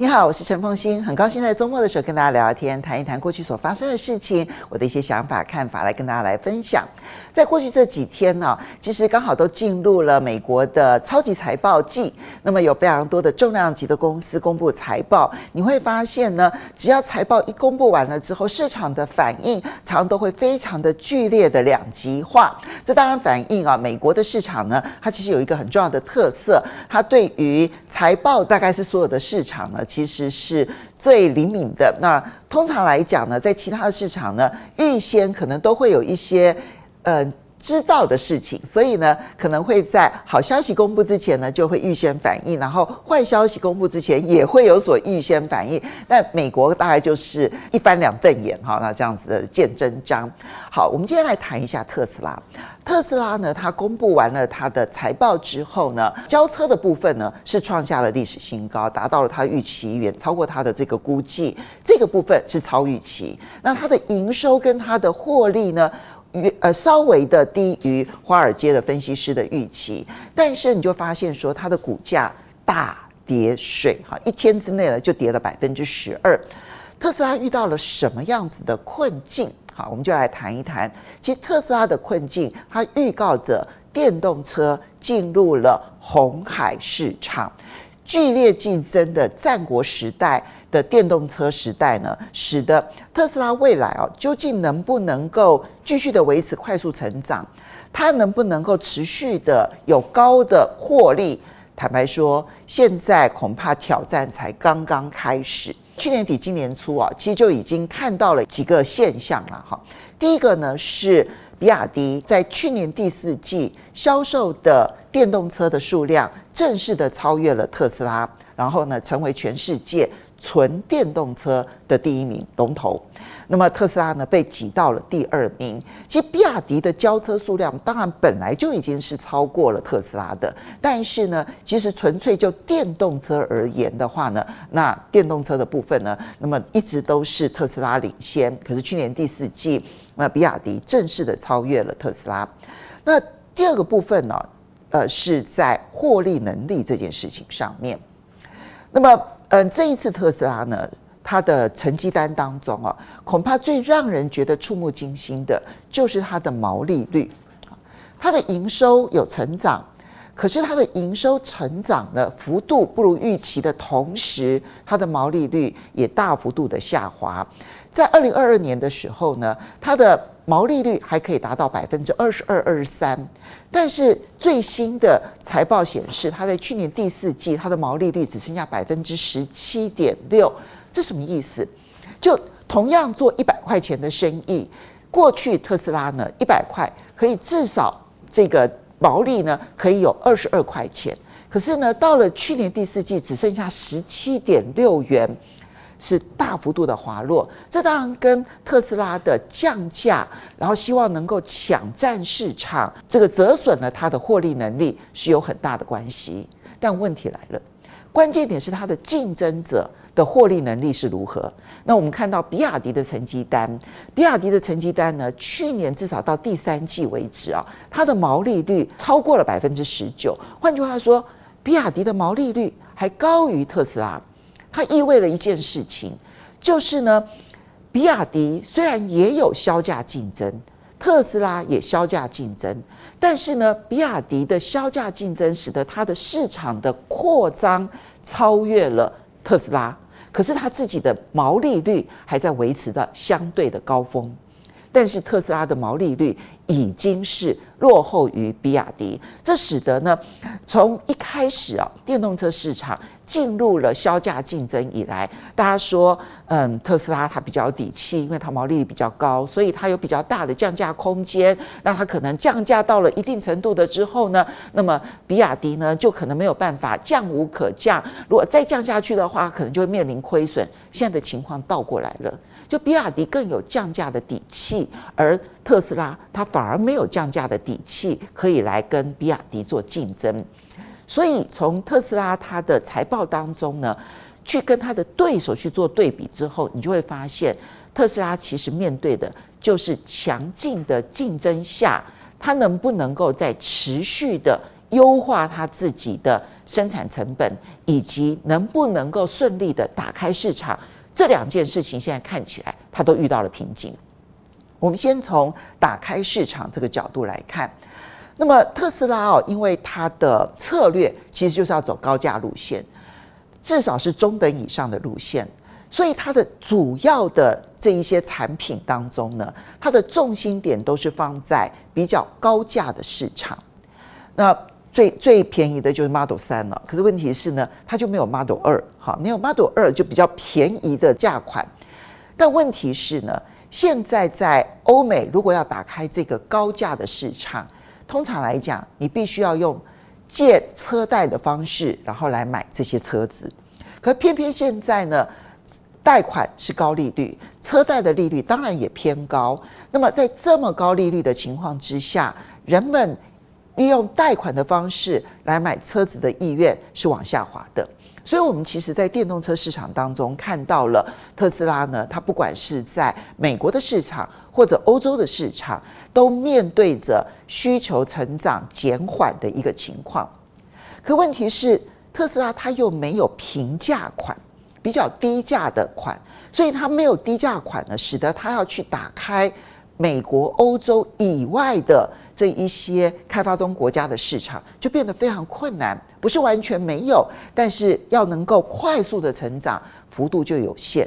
你好，我是陈凤馨，很高兴在周末的时候跟大家聊聊天，谈一谈过去所发生的事情，我的一些想法、看法，来跟大家来分享。在过去这几天呢，其实刚好都进入了美国的超级财报季，那么有非常多的重量级的公司公布财报，你会发现呢，只要财报一公布完了之后，市场的反应常都会非常的剧烈的两极化。这当然反映啊，美国的市场呢，它其实有一个很重要的特色，它对于财报大概是所有的市场呢。其实是最灵敏的。那通常来讲呢，在其他的市场呢，预先可能都会有一些呃知道的事情，所以呢，可能会在好消息公布之前呢，就会预先反应；然后坏消息公布之前，也会有所预先反应。但美国大概就是一翻两瞪眼哈，那这样子的见真章。好，我们今天来谈一下特斯拉。特斯拉呢，它公布完了它的财报之后呢，交车的部分呢是创下了历史新高，达到了它预期远超过它的这个估计，这个部分是超预期。那它的营收跟它的获利呢，呃稍微的低于华尔街的分析师的预期，但是你就发现说它的股价大跌水哈，一天之内呢就跌了百分之十二。特斯拉遇到了什么样子的困境？好，我们就来谈一谈。其实特斯拉的困境，它预告着电动车进入了红海市场，剧烈竞争的战国时代的电动车时代呢，使得特斯拉未来哦，究竟能不能够继续的维持快速成长？它能不能够持续的有高的获利？坦白说，现在恐怕挑战才刚刚开始。去年底、今年初啊，其实就已经看到了几个现象了哈。第一个呢是比亚迪在去年第四季销售的电动车的数量正式的超越了特斯拉，然后呢成为全世界纯电动车的第一名龙头。那么特斯拉呢被挤到了第二名。其实比亚迪的交车数量当然本来就已经是超过了特斯拉的，但是呢，其实纯粹就电动车而言的话呢，那电动车的部分呢，那么一直都是特斯拉领先。可是去年第四季，那比亚迪正式的超越了特斯拉。那第二个部分呢，呃，是在获利能力这件事情上面。那么，嗯、这一次特斯拉呢，它的成绩单当中啊，恐怕最让人觉得触目惊心的就是它的毛利率。它的营收有成长，可是它的营收成长的幅度不如预期的同时，它的毛利率也大幅度的下滑。在二零二二年的时候呢，它的毛利率还可以达到百分之二十二、二十三，但是最新的财报显示，它在去年第四季，它的毛利率只剩下百分之十七点六。这什么意思？就同样做一百块钱的生意，过去特斯拉呢一百块可以至少这个毛利呢可以有二十二块钱，可是呢到了去年第四季只剩下十七点六元，是大幅度的滑落。这当然跟特斯拉的降价，然后希望能够抢占市场，这个折损了它的获利能力是有很大的关系。但问题来了，关键点是它的竞争者。的获利能力是如何？那我们看到比亚迪的成绩单，比亚迪的成绩单呢，去年至少到第三季为止啊，它的毛利率超过了百分之十九。换句话说，比亚迪的毛利率还高于特斯拉。它意味了一件事情，就是呢，比亚迪虽然也有销价竞争，特斯拉也销价竞争，但是呢，比亚迪的销价竞争使得它的市场的扩张超越了特斯拉。可是它自己的毛利率还在维持的相对的高峰，但是特斯拉的毛利率已经是落后于比亚迪，这使得呢，从一开始啊，电动车市场进入了削价竞争以来，大家说，嗯，特斯拉它比较有底气，因为它毛利率比较高，所以它有比较大的降价空间。那它可能降价到了一定程度的之后呢，那么比亚迪呢就可能没有办法降无可降，如果再降下去的话，可能就会面临亏损。现在的情况倒过来了。就比亚迪更有降价的底气，而特斯拉它反而没有降价的底气，可以来跟比亚迪做竞争。所以从特斯拉它的财报当中呢，去跟它的对手去做对比之后，你就会发现，特斯拉其实面对的就是强劲的竞争下，它能不能够在持续的优化它自己的生产成本，以及能不能够顺利的打开市场，这两件事情现在看起来它都遇到了瓶颈。我们先从打开市场这个角度来看，那么特斯拉哦，因为它的策略其实就是要走高价路线，至少是中等以上的路线，所以它的主要的这一些产品当中呢，它的重心点都是放在比较高价的市场。那最最便宜的就是 Model 3了，可是问题是呢，它就没有 Model 2，哈，没有 Model 2就比较便宜的价款。但问题是呢，现在在欧美如果要打开这个高价的市场，通常来讲，你必须要用借车贷的方式，然后来买这些车子。可偏偏现在呢，贷款是高利率，车贷的利率当然也偏高。那么在这么高利率的情况之下，人们利用贷款的方式来买车子的意愿是往下滑的，所以，我们其实，在电动车市场当中看到了特斯拉呢，它不管是在美国的市场或者欧洲的市场，都面对着需求成长减缓的一个情况。可问题是，特斯拉它又没有平价款，比较低价的款，所以它没有低价款呢，使得它要去打开美国、欧洲以外的。这一些开发中国家的市场就变得非常困难，不是完全没有，但是要能够快速的成长，幅度就有限。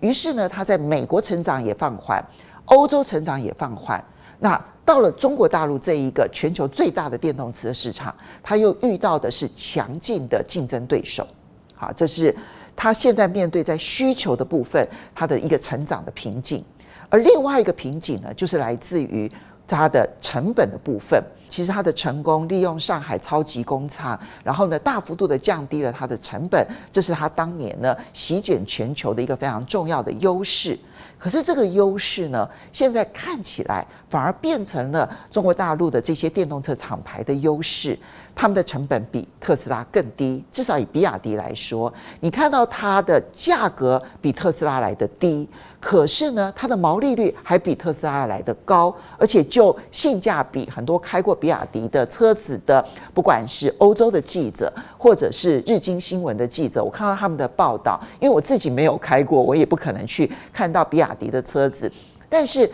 于是呢，它在美国成长也放缓，欧洲成长也放缓。那到了中国大陆这一个全球最大的电动车市场，它又遇到的是强劲的竞争对手。好，这是它现在面对在需求的部分，它的一个成长的瓶颈。而另外一个瓶颈呢，就是来自于。它的成本的部分，其实它的成功利用上海超级工厂，然后呢，大幅度的降低了它的成本，这是它当年呢席卷全球的一个非常重要的优势。可是这个优势呢，现在看起来反而变成了中国大陆的这些电动车厂牌的优势。他们的成本比特斯拉更低，至少以比亚迪来说，你看到它的价格比特斯拉来的低，可是呢，它的毛利率还比特斯拉来的高，而且就性价比，很多开过比亚迪的车子的，不管是欧洲的记者，或者是日经新闻的记者，我看到他们的报道，因为我自己没有开过，我也不可能去看到比亚迪的车子，但是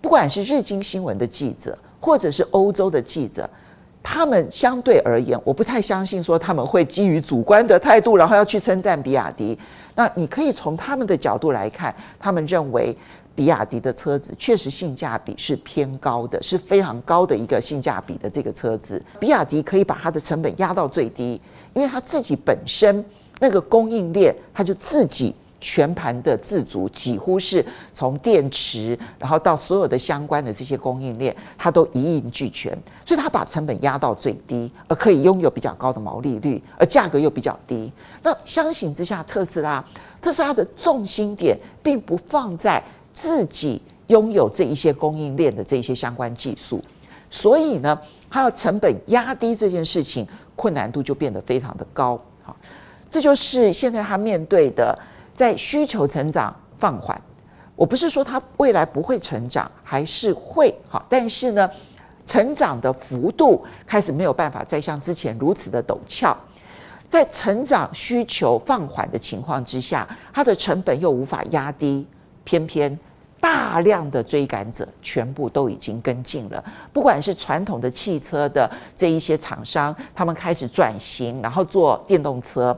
不管是日经新闻的记者，或者是欧洲的记者。他们相对而言，我不太相信说他们会基于主观的态度，然后要去称赞比亚迪。那你可以从他们的角度来看，他们认为比亚迪的车子确实性价比是偏高的，是非常高的一个性价比的这个车子。比亚迪可以把它的成本压到最低，因为它自己本身那个供应链，它就自己。全盘的自主，几乎是从电池，然后到所有的相关的这些供应链，它都一应俱全，所以它把成本压到最低，而可以拥有比较高的毛利率，而价格又比较低。那相形之下，特斯拉，特斯拉的重心点并不放在自己拥有这一些供应链的这一些相关技术，所以呢，它要成本压低这件事情，困难度就变得非常的高。好，这就是现在它面对的。在需求成长放缓，我不是说它未来不会成长，还是会好，但是呢，成长的幅度开始没有办法再像之前如此的陡峭。在成长需求放缓的情况之下，它的成本又无法压低，偏偏大量的追赶者全部都已经跟进了，不管是传统的汽车的这一些厂商，他们开始转型，然后做电动车。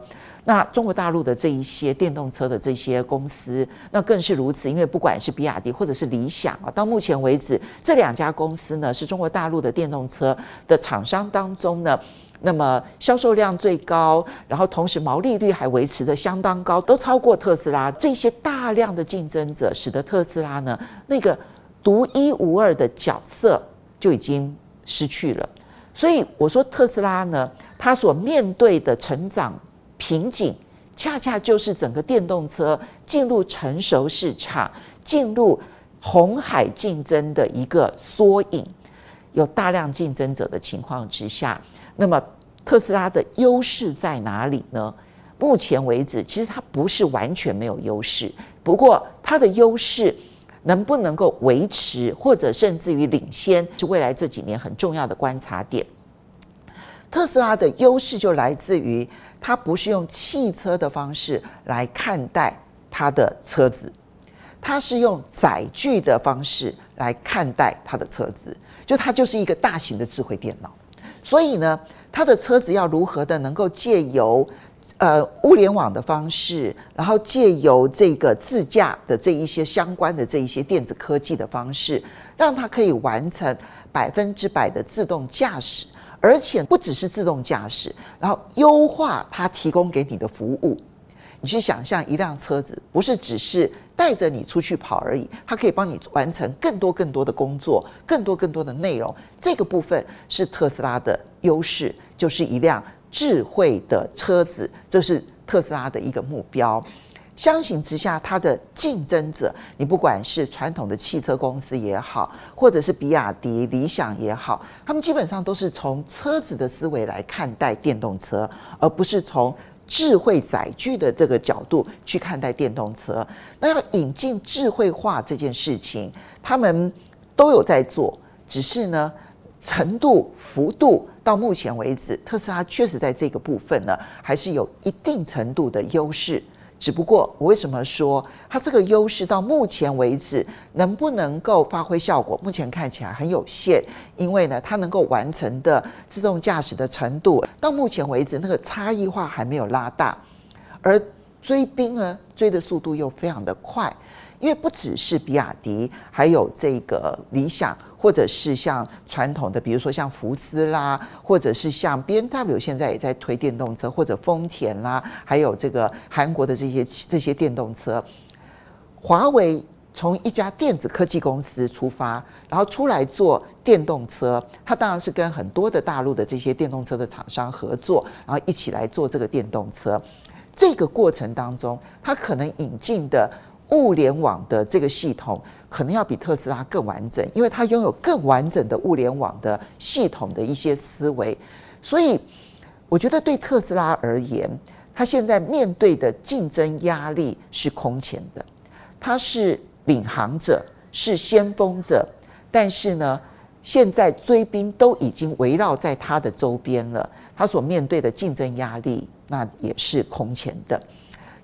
那中国大陆的这一些电动车的这些公司，那更是如此，因为不管是比亚迪或者是理想啊，到目前为止，这两家公司呢是中国大陆的电动车的厂商当中呢，那么销售量最高，然后同时毛利率还维持的相当高，都超过特斯拉。这些大量的竞争者，使得特斯拉呢那个独一无二的角色就已经失去了。所以我说特斯拉呢，它所面对的成长。瓶颈恰恰就是整个电动车进入成熟市场、进入红海竞争的一个缩影。有大量竞争者的情况之下，那么特斯拉的优势在哪里呢？目前为止，其实它不是完全没有优势，不过它的优势能不能够维持，或者甚至于领先，是未来这几年很重要的观察点。特斯拉的优势就来自于它不是用汽车的方式来看待它的车子，它是用载具的方式来看待它的车子，就它就是一个大型的智慧电脑。所以呢，它的车子要如何的能够借由呃物联网的方式，然后借由这个自驾的这一些相关的这一些电子科技的方式，让它可以完成百分之百的自动驾驶，而且不只是自动驾驶，然后优化它提供给你的服务。你去想象一辆车子，不是只是带着你出去跑而已，它可以帮你完成更多更多的工作，更多更多的内容。这个部分是特斯拉的优势，就是一辆。智慧的车子，这是特斯拉的一个目标。相形之下，它的竞争者，你不管是传统的汽车公司也好，或者是比亚迪、理想也好，他们基本上都是从车子的思维来看待电动车，而不是从智慧载具的这个角度去看待电动车。那要引进智慧化这件事情，他们都有在做，只是呢，程度、幅度。到目前为止，特斯拉确实在这个部分呢，还是有一定程度的优势。只不过，我为什么说它这个优势到目前为止能不能够发挥效果？目前看起来很有限，因为呢，它能够完成的自动驾驶的程度，到目前为止那个差异化还没有拉大，而追兵呢，追的速度又非常的快。因为不只是比亚迪，还有这个理想，或者是像传统的，比如说像福斯啦，或者是像 BMW 现在也在推电动车，或者丰田啦，还有这个韩国的这些这些电动车。华为从一家电子科技公司出发，然后出来做电动车，它当然是跟很多的大陆的这些电动车的厂商合作，然后一起来做这个电动车。这个过程当中，它可能引进的。物联网的这个系统可能要比特斯拉更完整，因为它拥有更完整的物联网的系统的一些思维，所以我觉得对特斯拉而言，它现在面对的竞争压力是空前的。它是领航者，是先锋者，但是呢，现在追兵都已经围绕在它的周边了，它所面对的竞争压力那也是空前的。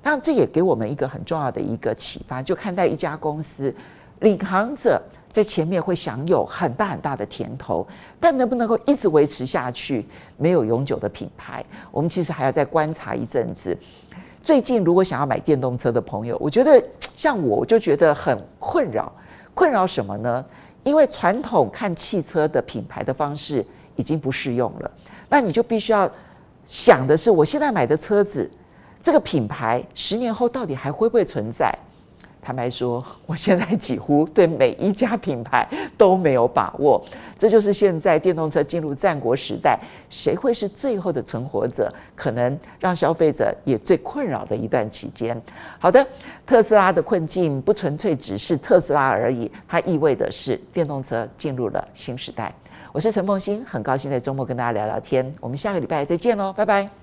当然，这也给我们一个很重要的一个启发，就看待一家公司，领航者在前面会享有很大很大的甜头，但能不能够一直维持下去，没有永久的品牌，我们其实还要再观察一阵子。最近如果想要买电动车的朋友，我觉得像我，我就觉得很困扰。困扰什么呢？因为传统看汽车的品牌的方式已经不适用了，那你就必须要想的是，我现在买的车子。这个品牌十年后到底还会不会存在？坦白说，我现在几乎对每一家品牌都没有把握。这就是现在电动车进入战国时代，谁会是最后的存活者？可能让消费者也最困扰的一段期间。好的，特斯拉的困境不纯粹只是特斯拉而已，它意味的是电动车进入了新时代。我是陈凤欣，很高兴在周末跟大家聊聊天。我们下个礼拜再见喽，拜拜。